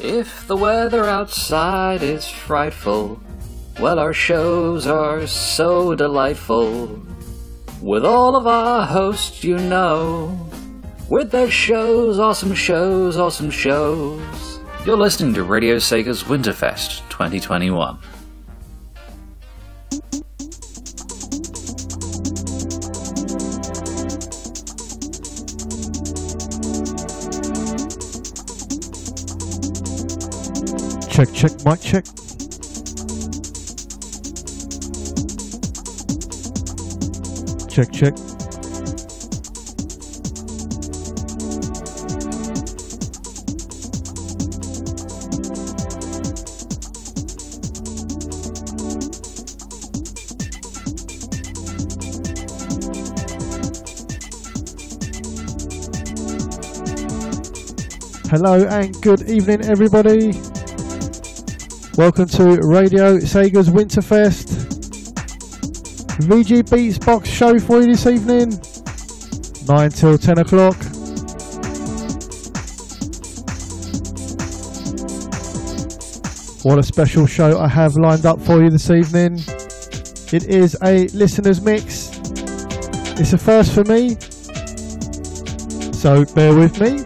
If the weather outside is frightful, well, our shows are so delightful. With all of our hosts, you know, with their shows, awesome shows, awesome shows. You're listening to Radio Sega's Winterfest 2021. Check, check, mic check. Check, check. Hello and good evening, everybody. Welcome to Radio Sega's Winterfest. VG Beats box show for you this evening. 9 till 10 o'clock. What a special show I have lined up for you this evening. It is a listener's mix. It's a first for me. So bear with me.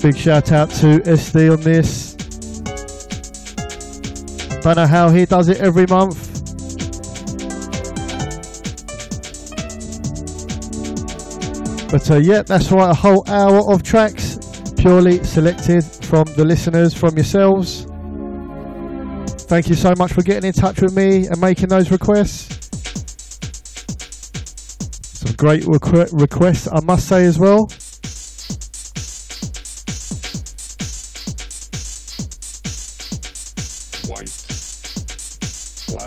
Big shout out to SD on this. Don't know how he does it every month. But uh, yeah, that's right, a whole hour of tracks purely selected from the listeners, from yourselves. Thank you so much for getting in touch with me and making those requests. Some great requ- requests, I must say, as well.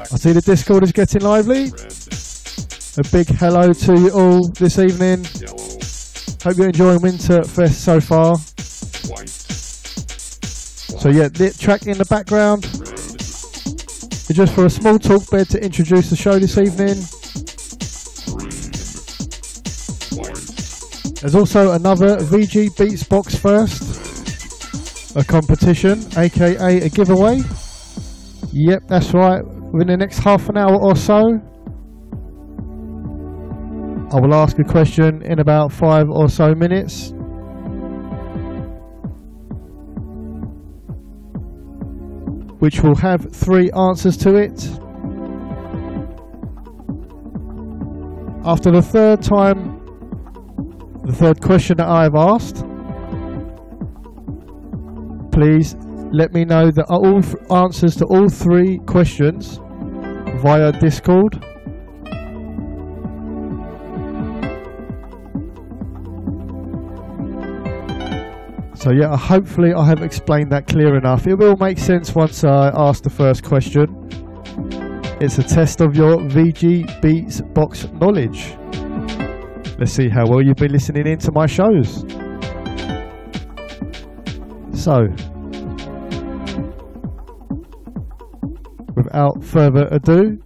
I see the Discord is getting lively. A big hello to you all this evening. Hope you're enjoying Winterfest so far. So yeah, the track in the background is just for a small talk bed to introduce the show this evening. There's also another VG Beats box first, a competition, aka a giveaway. Yep, that's right. Within the next half an hour or so, I will ask a question in about five or so minutes. Which will have three answers to it. After the third time, the third question that I have asked, please let me know the uh, all th- answers to all three questions via Discord. So yeah, hopefully I have explained that clear enough. It will make sense once I ask the first question. It's a test of your VG Beats box knowledge. Let's see how well you've been listening into my shows. So, without further ado,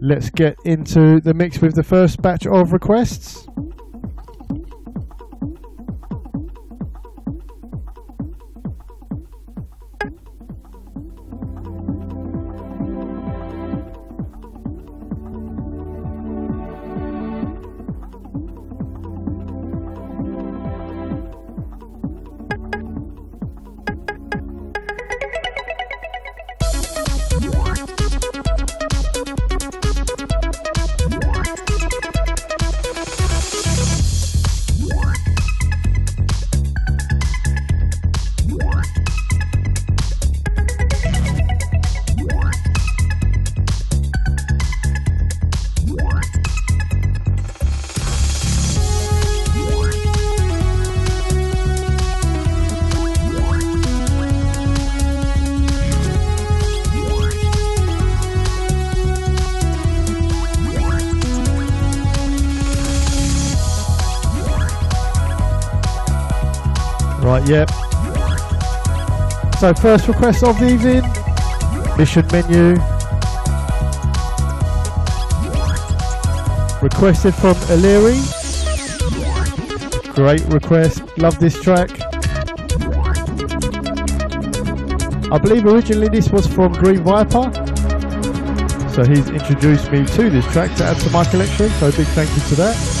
let's get into the mix with the first batch of requests. Yep. So first request of the evening, mission menu. Requested from Illyri. Great request, love this track. I believe originally this was from Green Viper. So he's introduced me to this track to add to my collection. So big thank you to that.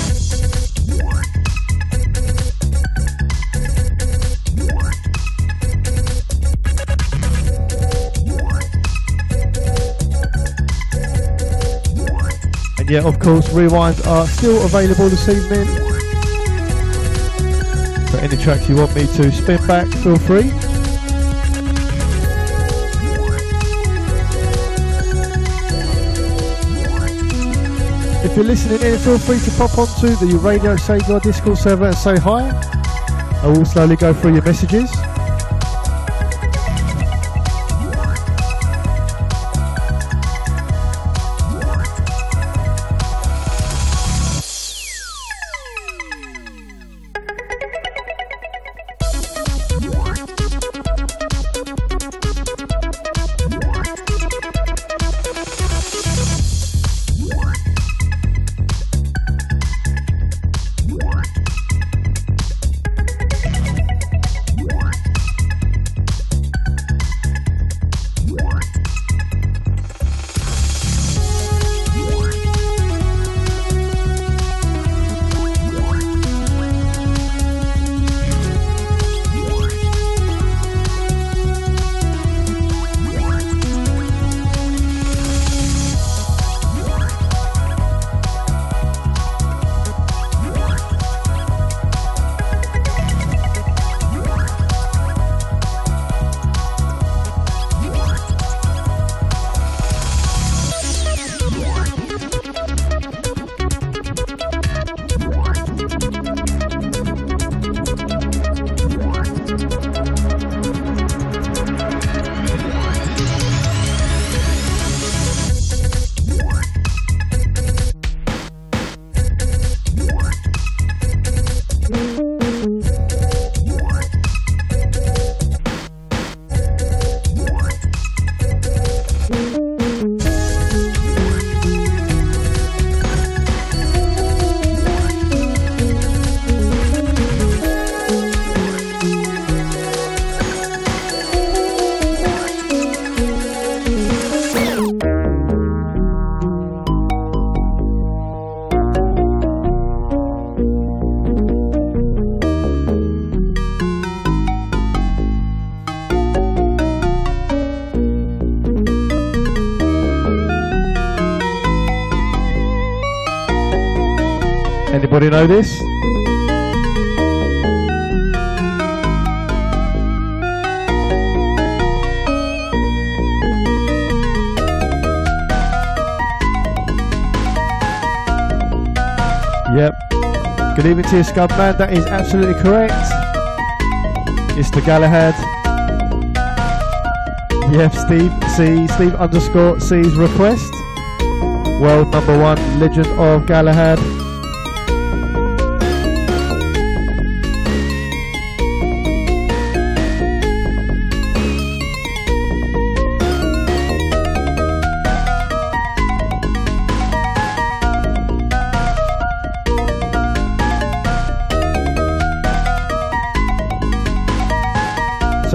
Yeah, of course, rewinds are still available this evening. So any tracks you want me to spin back, feel free. If you're listening in, feel free to pop onto the Radio Sega Discord server and say hi. I will slowly go through your messages. Know this? Yep. Good evening to you, Scubman. That is absolutely correct. It's the Galahad. Yep, Steve C. Steve underscore C's request. World number one Legend of Galahad.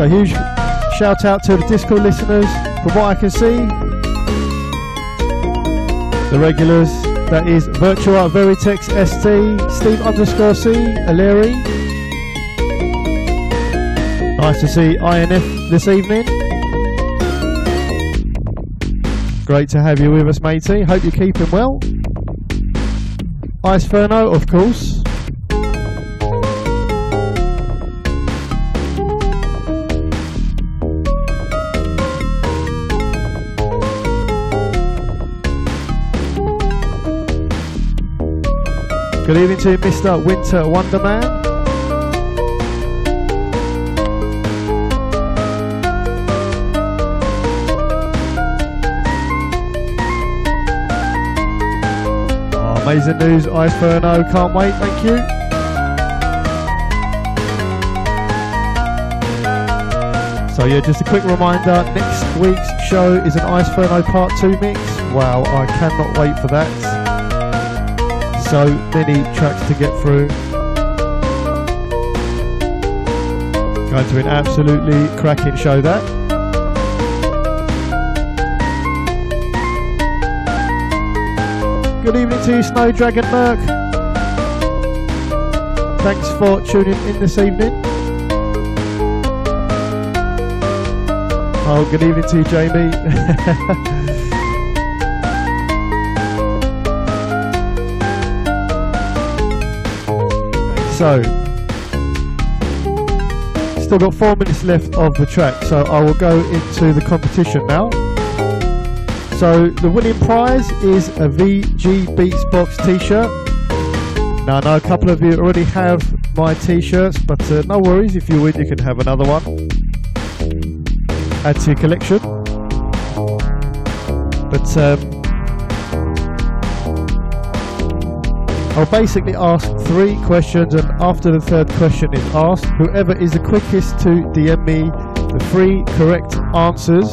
So huge shout out to the Discord listeners. From what I can see, the regulars, that is Virtual Veritex ST, Steve underscore C, Aleri. Nice to see INF this evening. Great to have you with us, matey. Hope you're keeping well. Ice Ferno, of course. Good evening to you, Mr. Winter Wonderman. Oh, amazing news, Ice Ferno. Can't wait, thank you. So yeah, just a quick reminder, next week's show is an Ice Ferno Part 2 mix. Wow, I cannot wait for that so many tracks to get through. Going to an absolutely cracking show that. Good evening to you, Snow Dragon Merc. Thanks for tuning in this evening. Oh, good evening to you, Jamie. so, still got four minutes left of the track, so I will go into the competition now. So the winning prize is a VG Beats Box t-shirt. Now I know a couple of you already have my t-shirts, but uh, no worries, if you win you can have another one. Add to your collection. But um, I'll basically ask three questions and after the third question is asked, whoever is the quickest to DM me the three correct answers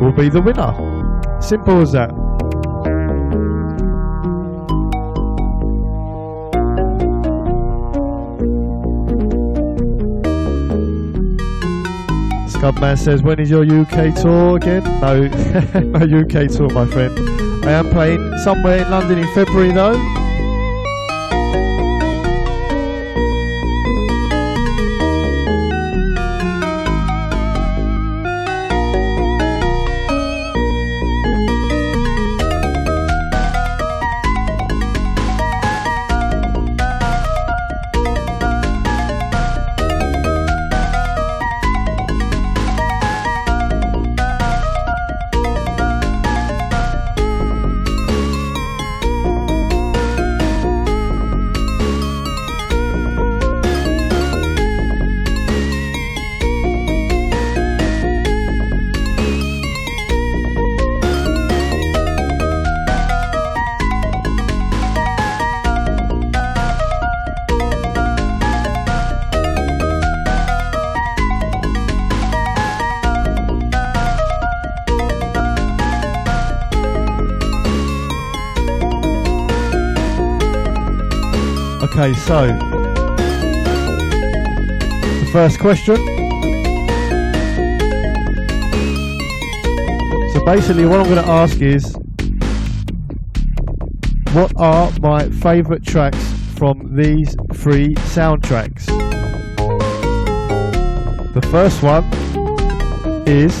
will be the winner. Simple as that. Scubman says, when is your UK tour again? No, no UK tour, my friend. I am playing somewhere in London in February though. Okay, so the first question. So basically, what I'm going to ask is, what are my favourite tracks from these three soundtracks? The first one is,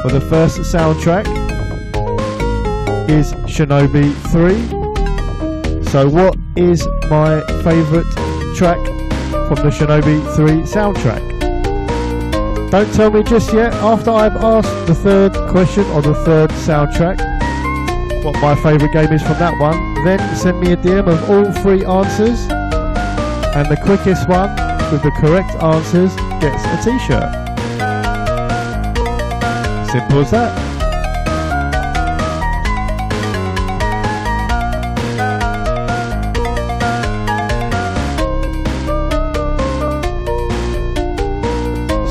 for the first soundtrack is Shinobi 3. So, what is my favourite track from the Shinobi 3 soundtrack? Don't tell me just yet, after I've asked the third question on the third soundtrack, what my favourite game is from that one, then send me a DM of all three answers, and the quickest one with the correct answers gets a t shirt. Simple as that.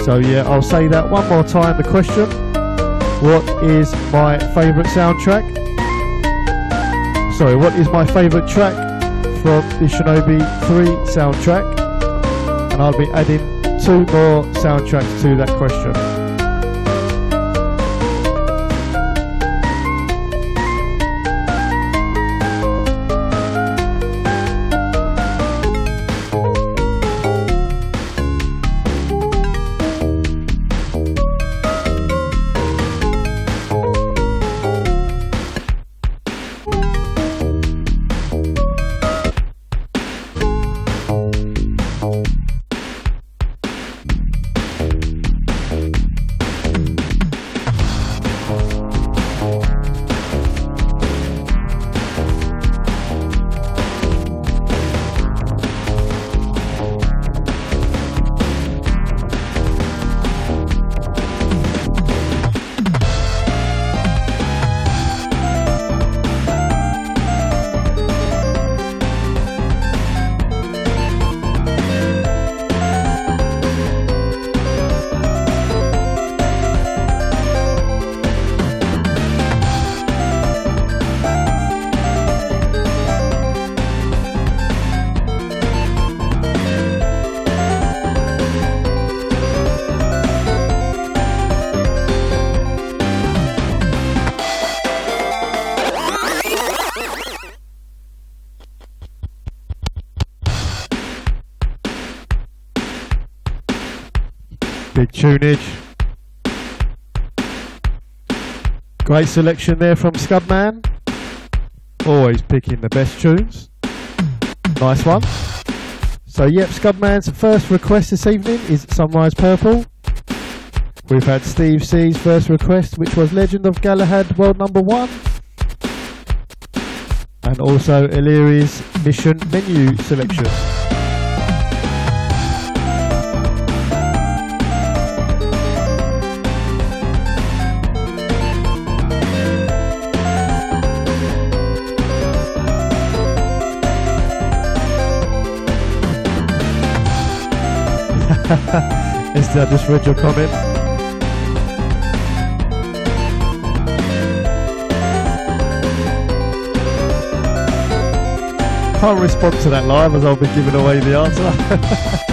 So yeah, I'll say that one more time. The question: What is my favourite soundtrack? Sorry, what is my favourite track from the Shinobi 3 soundtrack? And I'll be adding two more soundtracks to that question. Great selection there from Scudman. Always picking the best tunes. Nice one. So, yep, Scudman's first request this evening is Sunrise Purple. We've had Steve C's first request, which was Legend of Galahad World Number One. And also Illyri's Mission Menu selection. Instead, I just read your comment. Can't respond to that live as I'll be giving away the answer.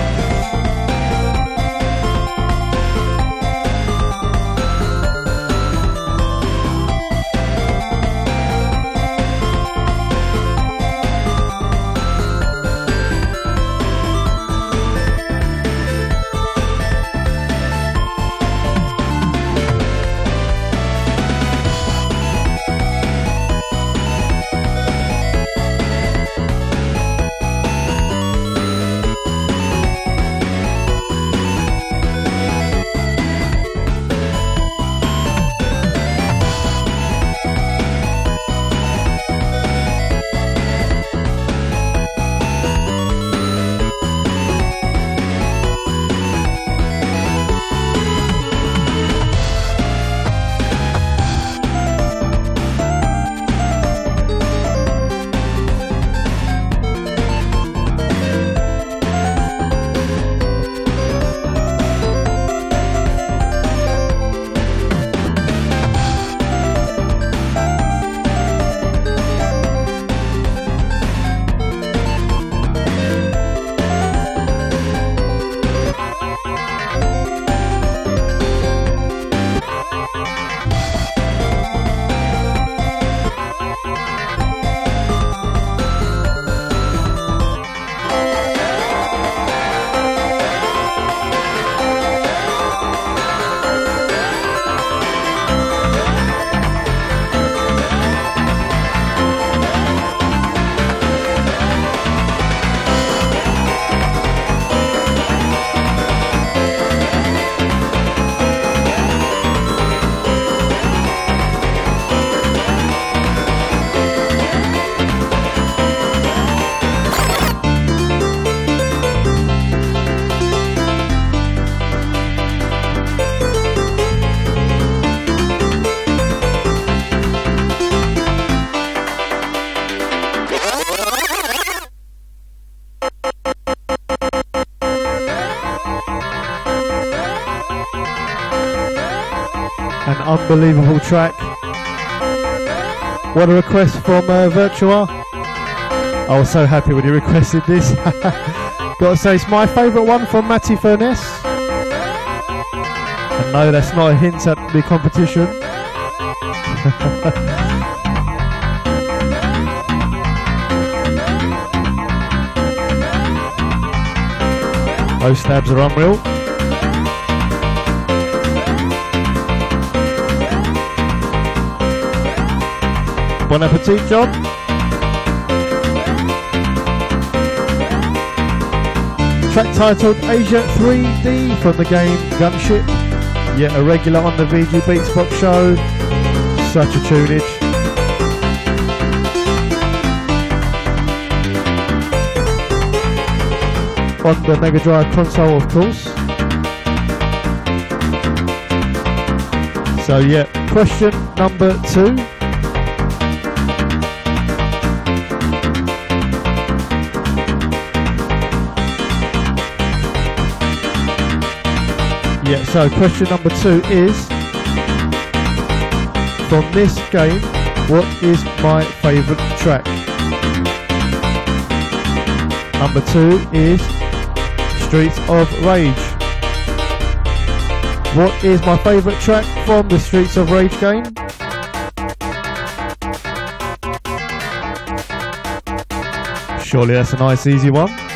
unbelievable track. What a request from uh, Virtua. I was so happy when he requested this. Gotta say, it's my favourite one from Matty Furniss. And no, that's not a hint at the competition. Those stabs are unreal. Bon appetit, John. Track titled Asia 3D from the game Gunship. Yet a regular on the VG Beatsbox show. Such a tunage. On the Mega Drive console, of course. So, yeah, question number two. Yeah, so question number two is from this game, what is my favourite track? Number two is Streets of Rage. What is my favourite track from the Streets of Rage game? Surely that's a nice easy one.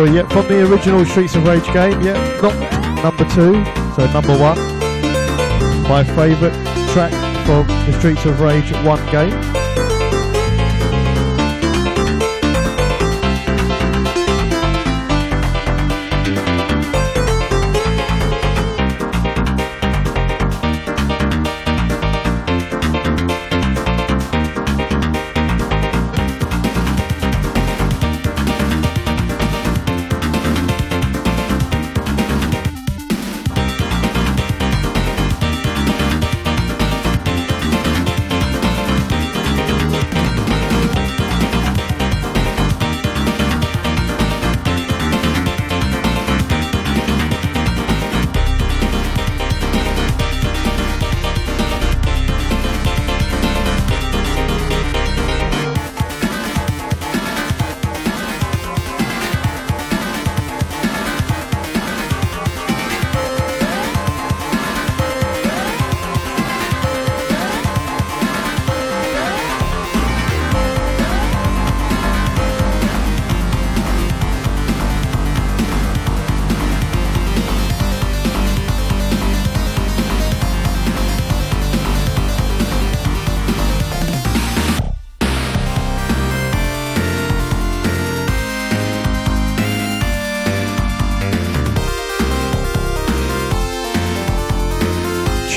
Sorry, yeah, from the original Streets of Rage game, yeah, not number two, so number one. My favourite track from the Streets of Rage 1 game.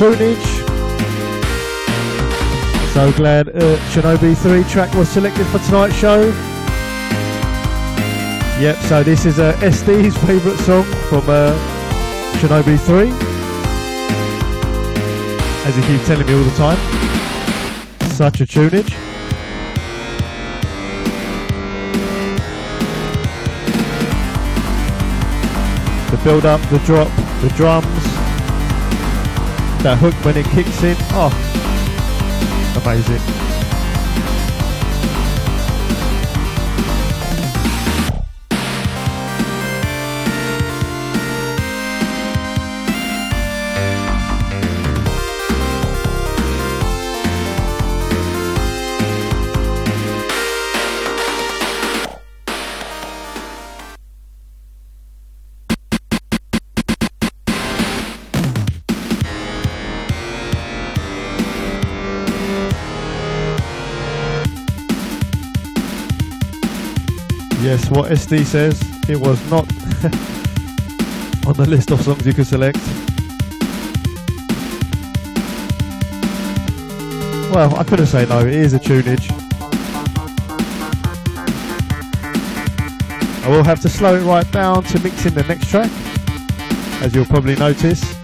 Tunage. So glad uh, Shinobi 3 track was selected for tonight's show. Yep, so this is uh, SD's favourite song from uh, Shinobi 3. As he keeps telling me all the time. Such a tunage. The build up, the drop, the drums, that hook when it kicks in. Oh, amazing. What SD says, it was not on the list of songs you could select. Well, I couldn't say no, it is a tunage. I will have to slow it right down to mix in the next track, as you'll probably notice.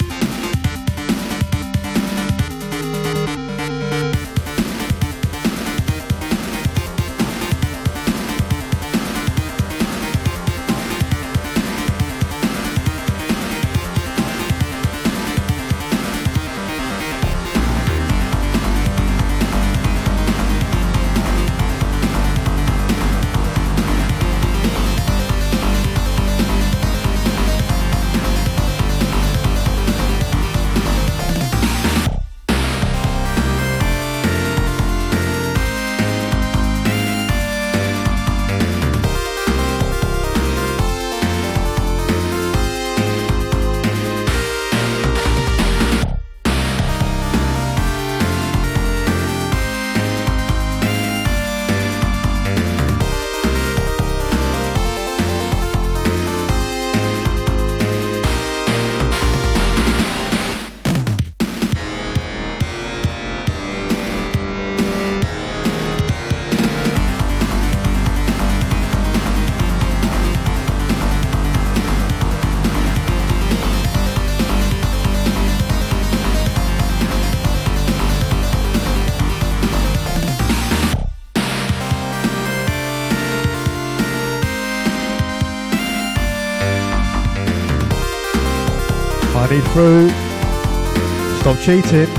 Stop cheating.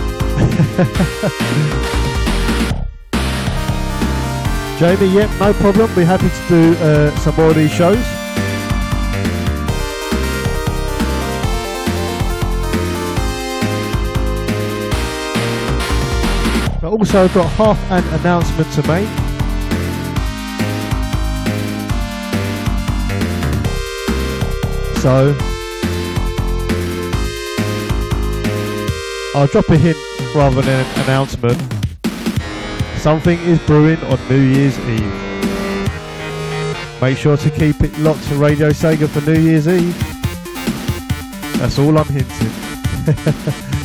Jamie, yep, no problem. We're happy to do uh, some more of these shows. But also got half an announcement to make. So, I'll drop a hint rather than an announcement. Something is brewing on New Year's Eve. Make sure to keep it locked to Radio Sega for New Year's Eve. That's all I'm hinting.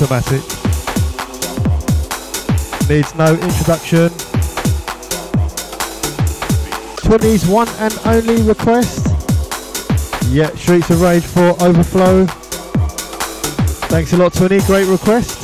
automatic. Needs no introduction. 20's one and only request. Yeah, Streets of Rage for Overflow. Thanks a lot, 20. Great request.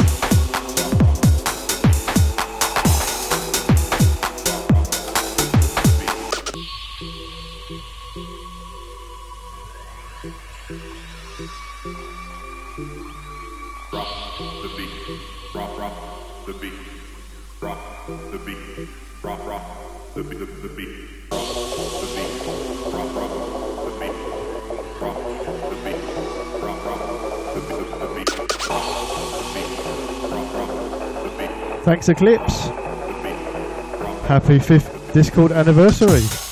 Eclipse. Happy 5th Discord anniversary.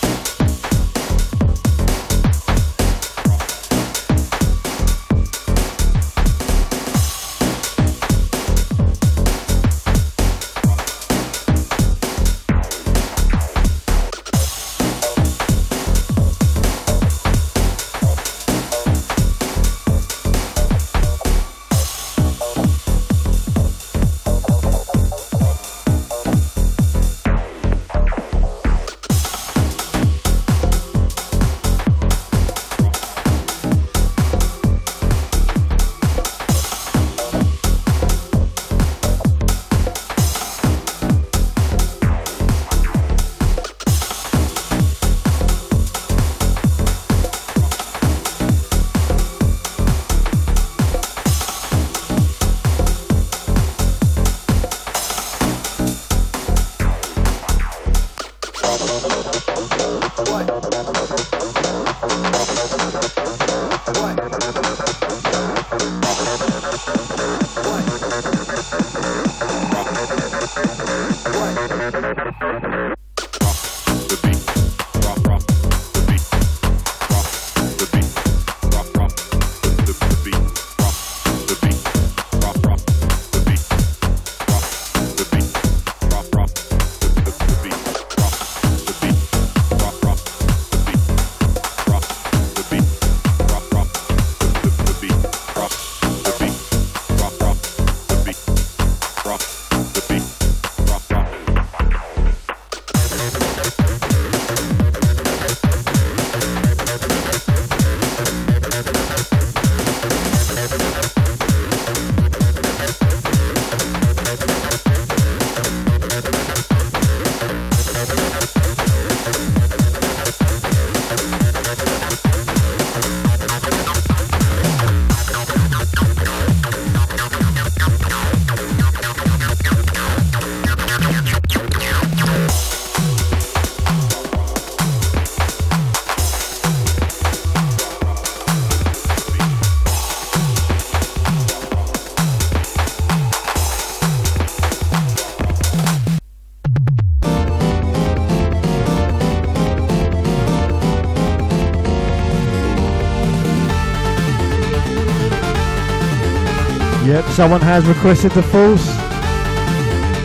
Someone has requested the false.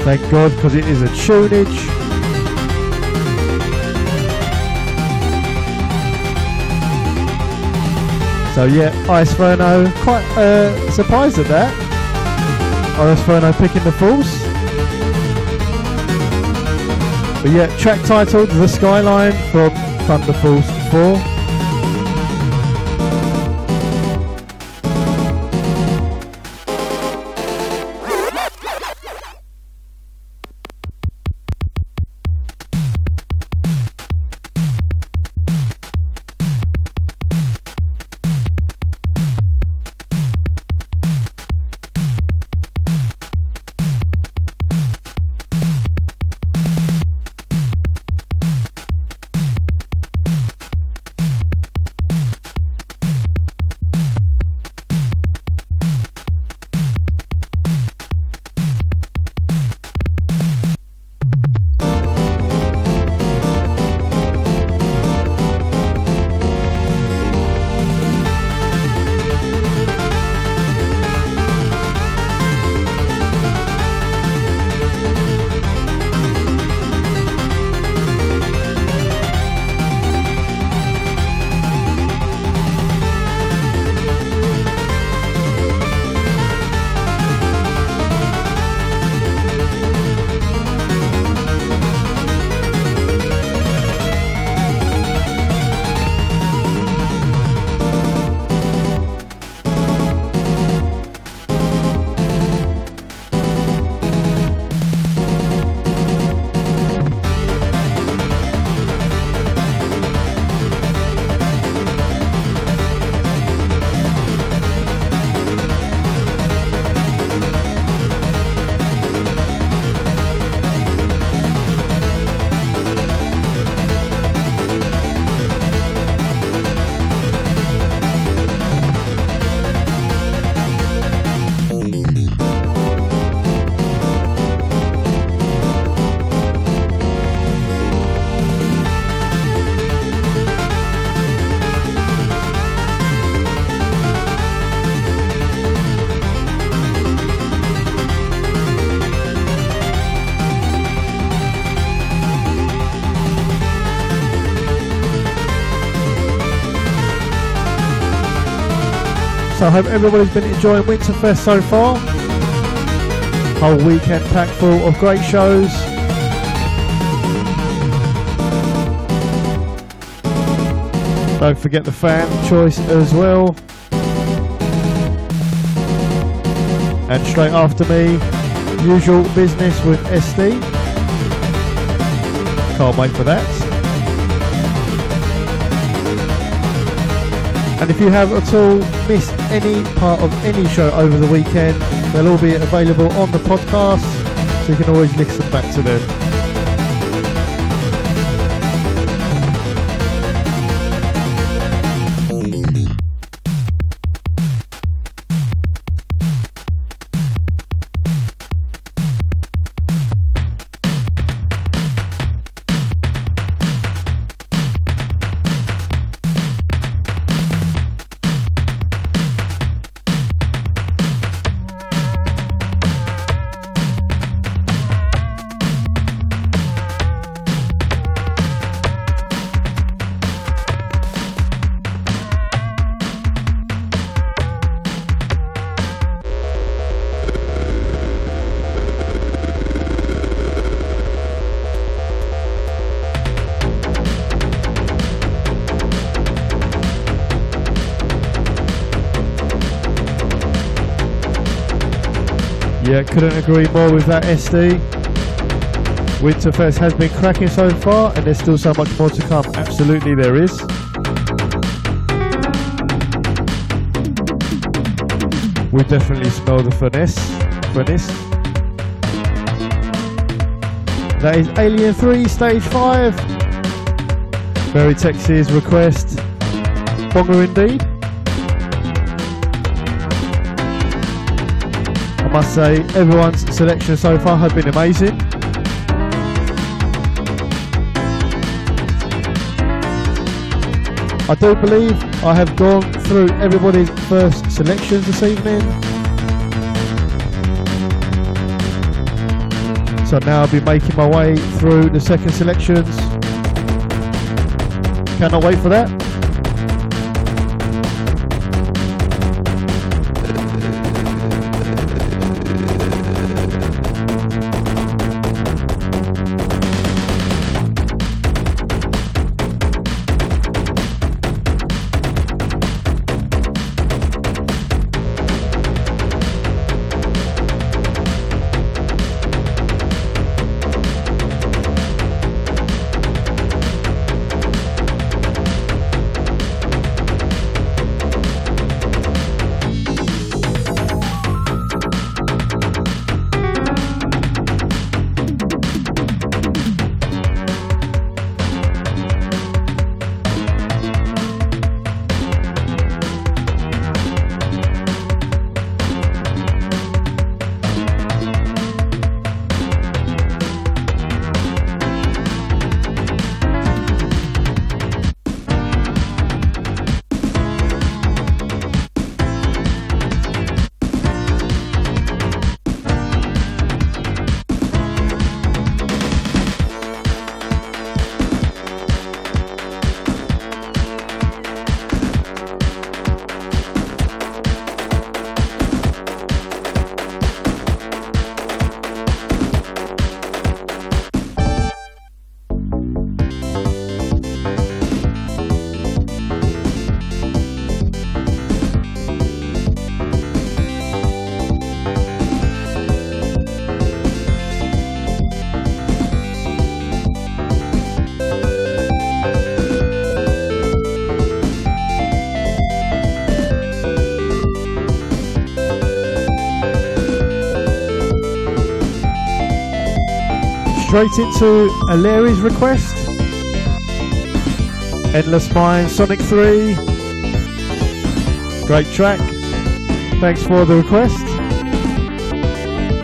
Thank God, because it is a tunage. So yeah, Ice Ferno, quite uh, surprised at that. Ice Ferno picking the false. But yeah, track titled The Skyline from Thunder Force 4. So I hope everybody's been enjoying Winterfest so far. Whole weekend packed full of great shows. Don't forget the fan choice as well. And straight after me, usual business with SD. Can't wait for that. And if you have at all missed any part of any show over the weekend, they'll all be available on the podcast, so you can always listen back to them. Couldn't agree more with that SD. Winterfest has been cracking so far and there's still so much more to come. Absolutely there is. We definitely smell the finesse. Finesse. That is Alien 3 Stage 5. Veritex's request. Bonger indeed. must say everyone's selection so far has been amazing. I do believe I have gone through everybody's first selections this evening. So now I'll be making my way through the second selections. Cannot wait for that. Straight into Aleri's request. Endless Mine, Sonic 3. Great track. Thanks for the request.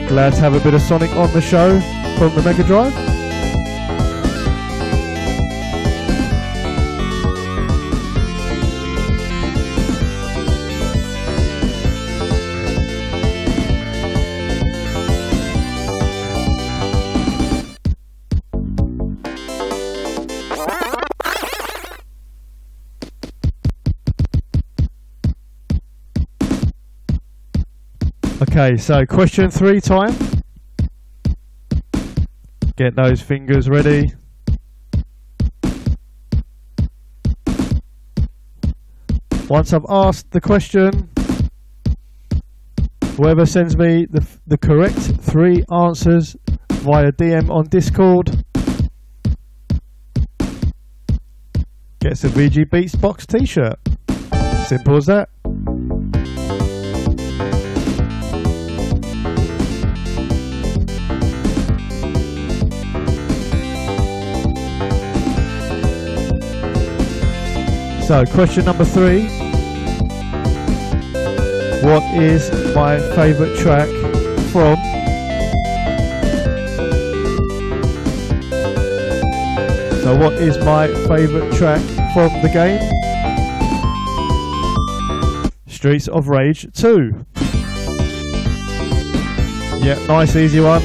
Glad to have a bit of Sonic on the show from the Mega Drive. Okay, so question three time. Get those fingers ready. Once I've asked the question, whoever sends me the, the correct three answers via DM on Discord gets a VG Beats box t-shirt. Simple as that. So, question number three. What is my favourite track from So what is my favourite track from the game? Streets of Rage 2. Yeah, nice easy one.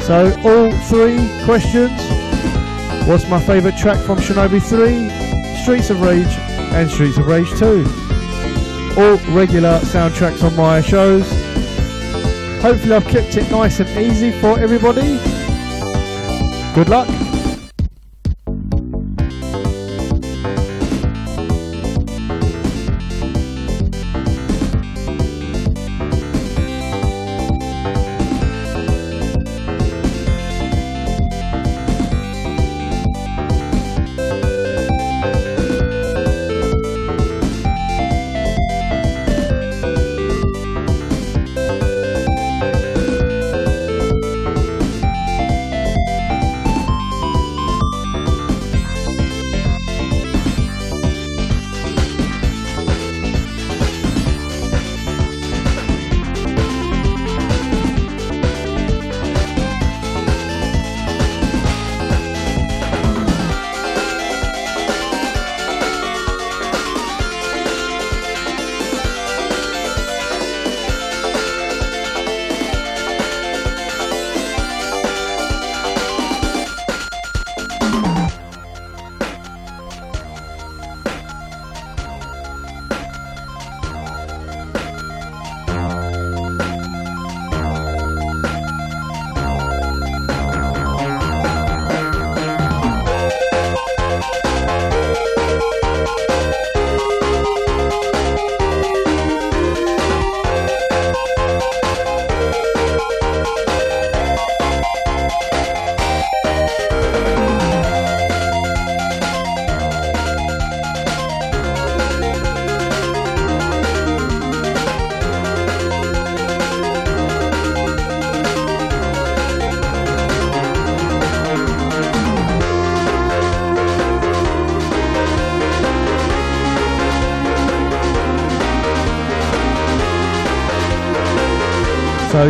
So all three questions. What's my favourite track from Shinobi 3, Streets of Rage and Streets of Rage 2? All regular soundtracks on my shows. Hopefully I've kept it nice and easy for everybody. Good luck.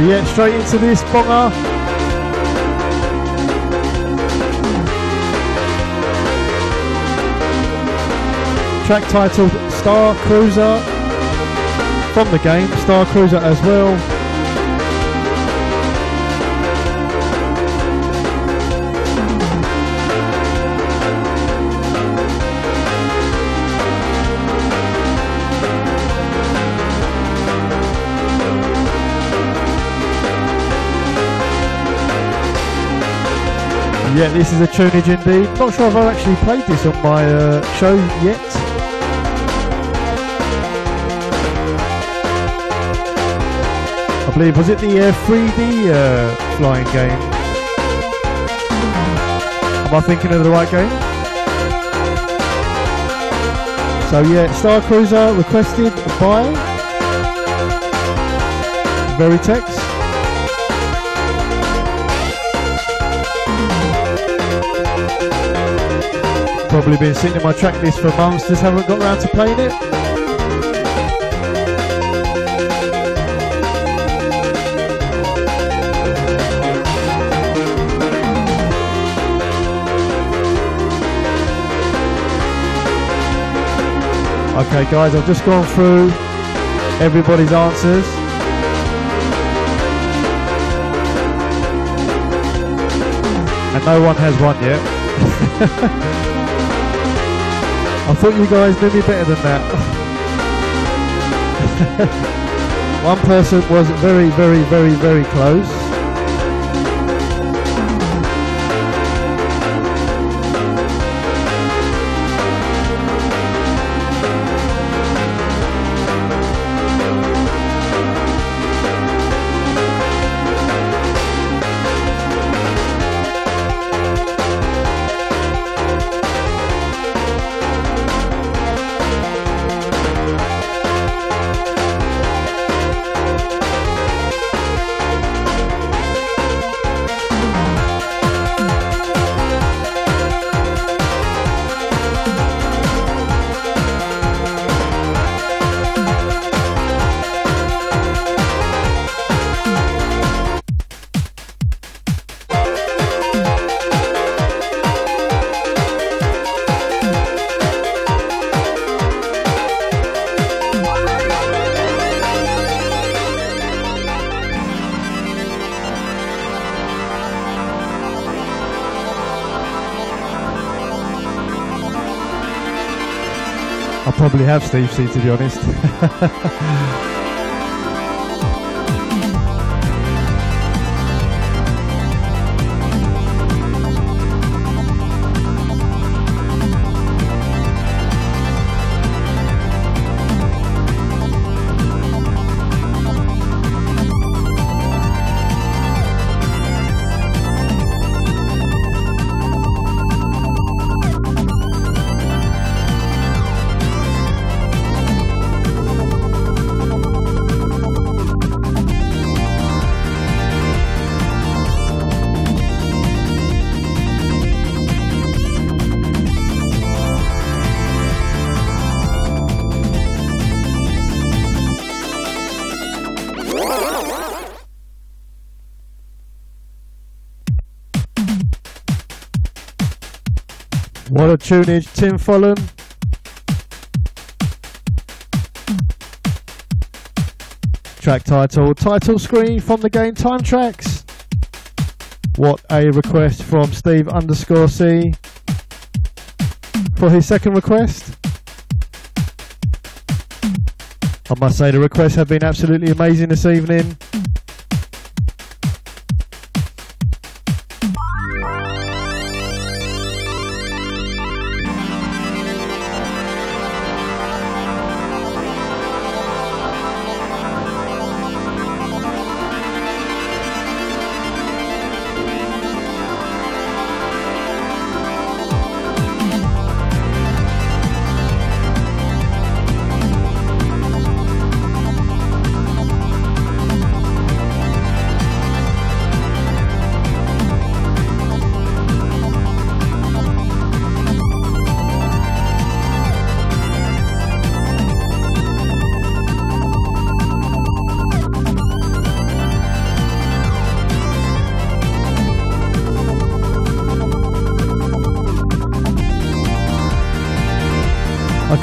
Yeah, straight into this bonger. Track titled Star Cruiser from the game, Star Cruiser as well. Yeah, this is a tunage indeed. Not sure if I've actually played this on my uh, show yet. I believe, was it the uh, 3D uh, flying game? Am I thinking of the right game? So yeah, Star Cruiser requested by Veritex. Probably been sitting in my track list for months, just haven't got around to playing it. Okay guys, I've just gone through everybody's answers. And no one has one yet. I thought you guys knew me better than that. One person was very, very, very, very close. Have Steve C to be honest. What a tunage, Tim Follin. Track title, title screen from the game Time Trax. What a request from Steve underscore C for his second request. I must say the requests have been absolutely amazing this evening.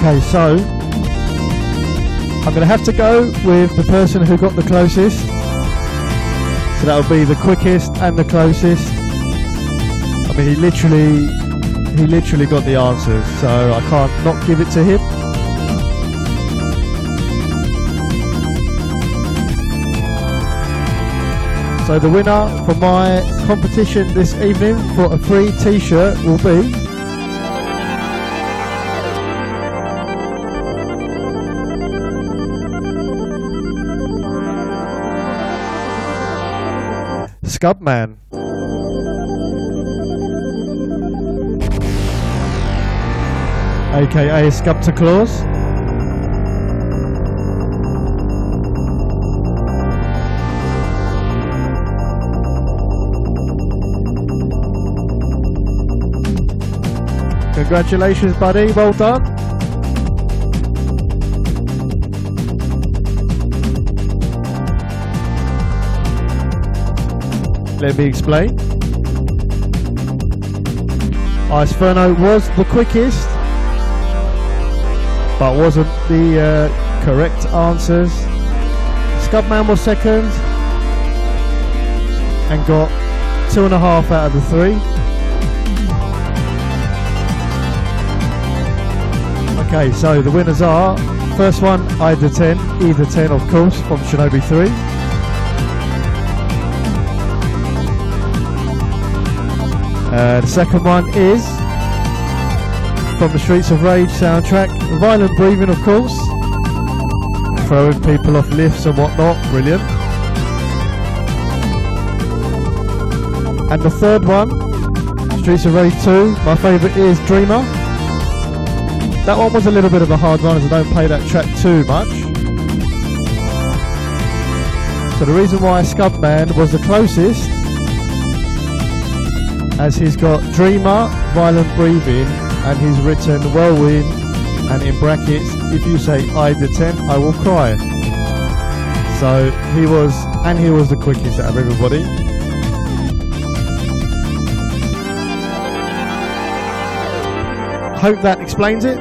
Okay, so I'm going to have to go with the person who got the closest. So that will be the quickest and the closest. I mean, he literally, he literally got the answers, so I can't not give it to him. So the winner for my competition this evening for a free t-shirt will be Scubman. AKA Scubter Claus. Congratulations, buddy. Well done. Let me explain. Ice Ferno was the quickest, but wasn't the uh, correct answers. Scubman was second and got two and a half out of the three. Okay, so the winners are first one, Idaten, either 10 of course, from Shinobi 3. Uh, the second one is from the Streets of Rage soundtrack, Violent Breathing, of course. Throwing people off lifts and whatnot, brilliant. And the third one, Streets of Rage 2, my favourite is Dreamer. That one was a little bit of a hard one as I don't play that track too much. So the reason why Scubman was the closest as he's got Dreamer, Violent Breathing, and he's written Whirlwind, and in brackets, if you say Idaten, I will cry. So he was, and he was the quickest out of everybody. Hope that explains it.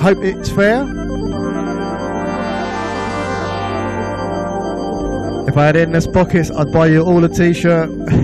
Hope it's fair. If I had endless pockets, I'd buy you all a t-shirt. straight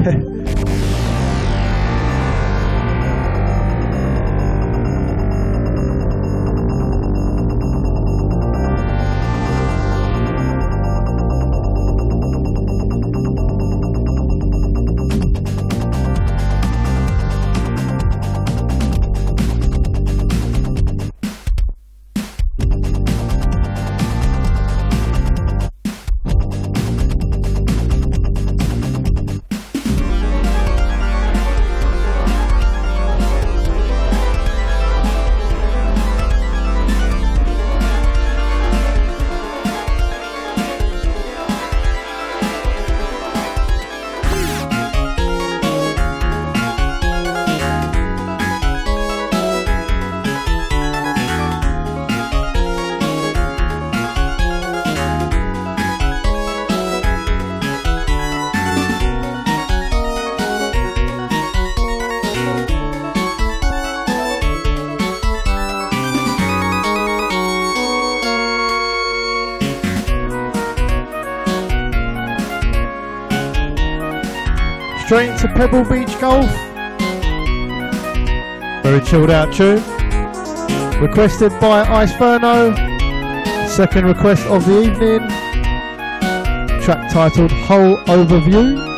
to Pebble Beach Golf. Very chilled out tune. Requested by Ice Ferno. Second request of the evening. Track titled Hole Overview.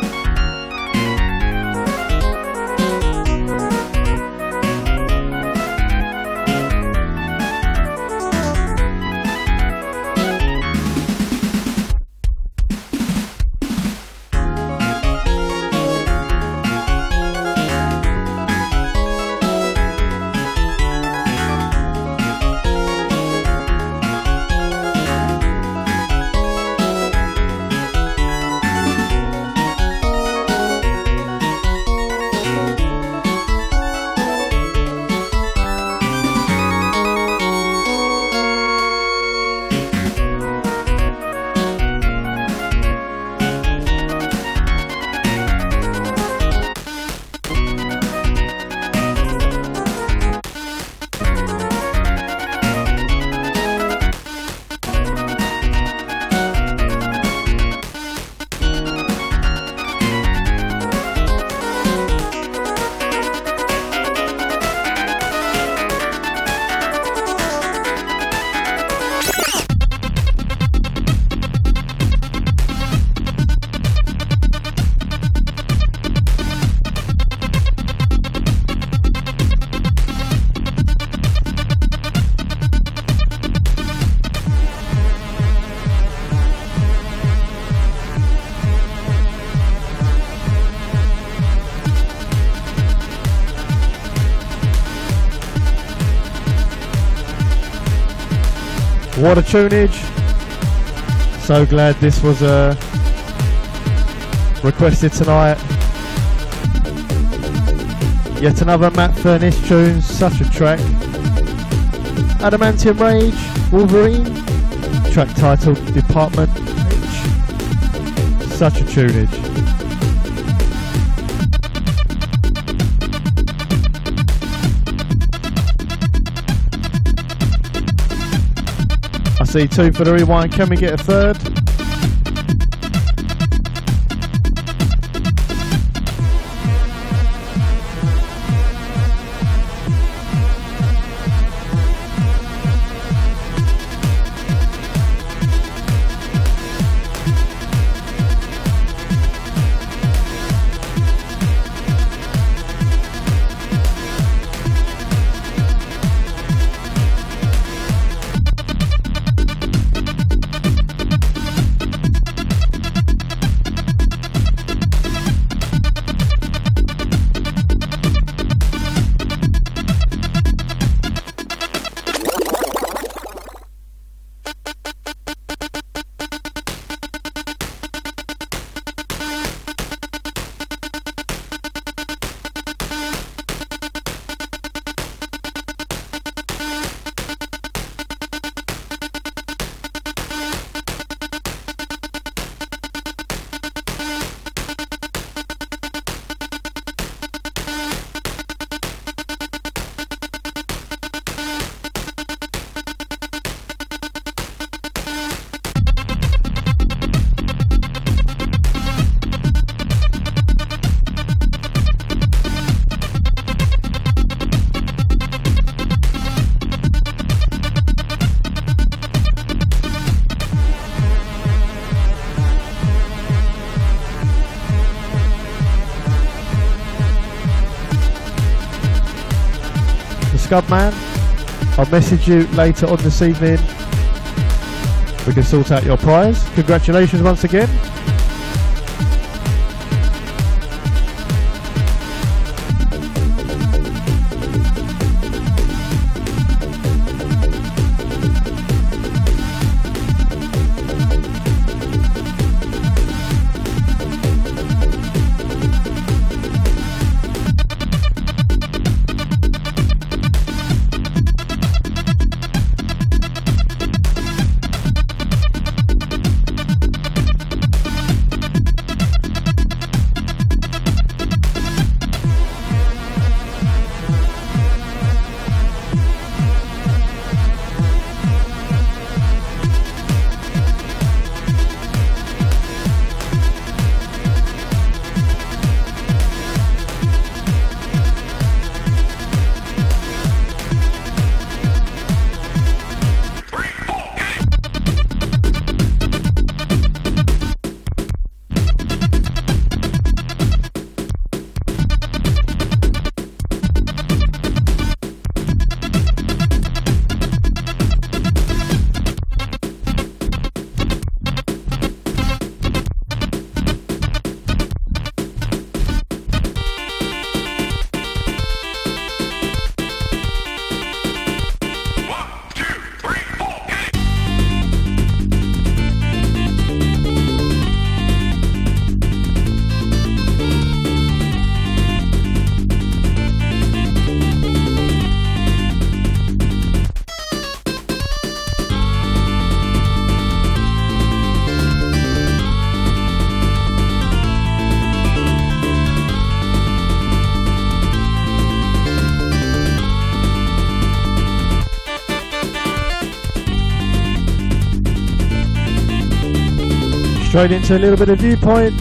What a tunage. So glad this was uh, requested tonight. Yet another Matt Furniss tune, such a track. Adamantium Rage, Wolverine, track titled Department H. Such a tunage. See two for the rewind. Can we get a third? Scubman. I'll message you later on this evening. We can sort out your prize. Congratulations once again. Straight into a little bit of viewpoint.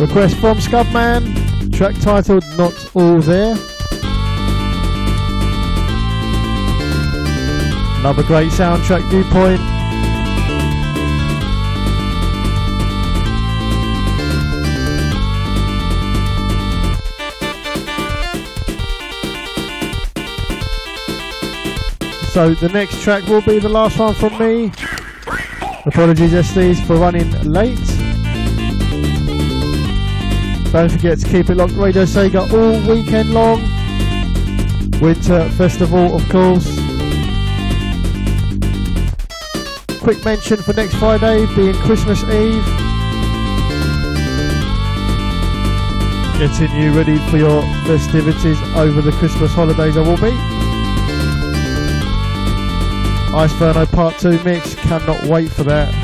Request from Scubman, track titled Not All There. Another great soundtrack viewpoint. So the next track will be the last one from me. Apologies SDs for running late. Don't forget to keep it locked Radio Sega all weekend long Winter Festival, of course. Quick mention for next Friday being Christmas Eve. Getting you ready for your festivities over the Christmas holidays, I will be. Iceferno Part 2 mix, cannot wait for that.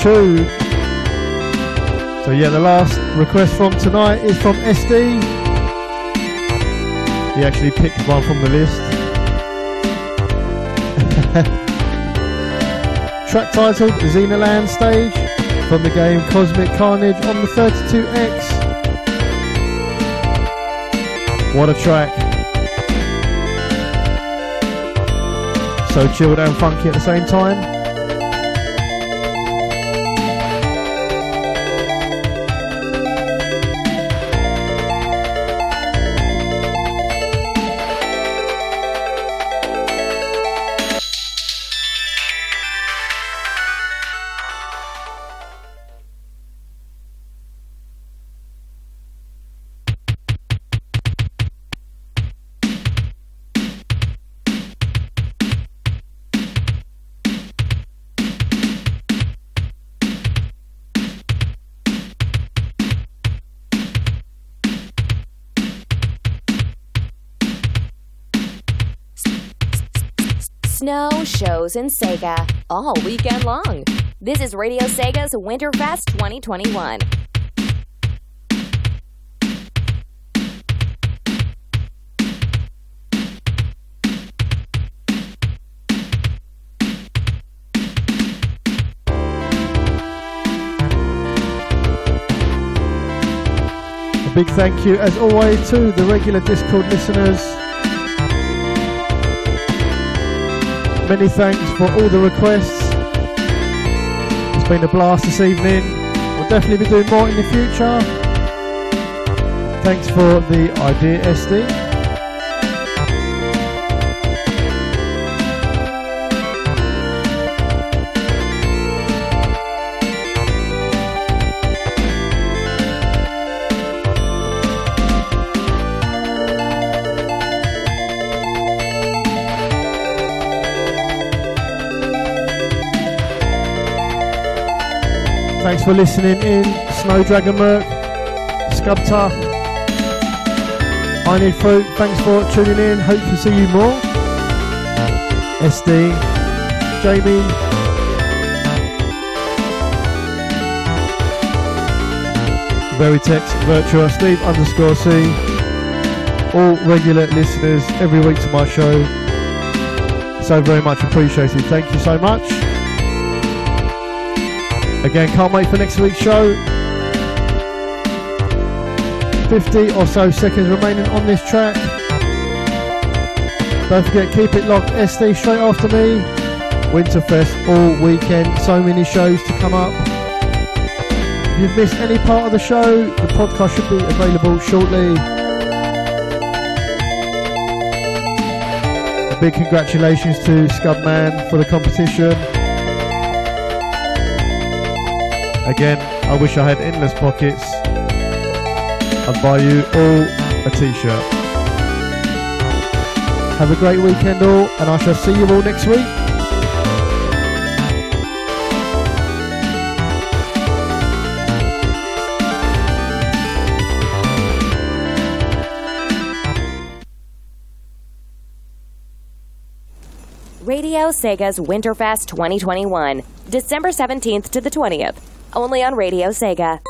True. So yeah, the last request from tonight is from SD. He actually picked one from the list. Track titled Xenoland Stage from the game Cosmic Carnage on the 32X. What a track. So chilled and funky at the same time. In Sega all weekend long. This is Radio Sega's Winterfest 2021. A big thank you, as always, to the regular Discord listeners. Many thanks for all the requests. It's been a blast this evening. We'll definitely be doing more in the future. Thanks for the idea, SD. For listening in. Snow Dragon Merc, Scubta. I Need Fruit, thanks for tuning in. Hope to see you more. SD, Jamie. Veritex, Virtua, Steve underscore C. All regular listeners every week to my show. So very much appreciated. Thank you so much. Again, can't wait for next week's show. 50 or so seconds remaining on this track. Don't forget, keep it locked. SD straight after me. Winterfest all weekend. So many shows to come up. If you've missed any part of the show, the podcast should be available shortly. A big congratulations to Scubman for the competition. Again, I wish I had endless pockets. I'd buy you all a t-shirt. Have a great weekend, all, and I shall see you all next week. Radio Sega's Winterfest 2021, December 17th to the 20th, only on Radio Sega.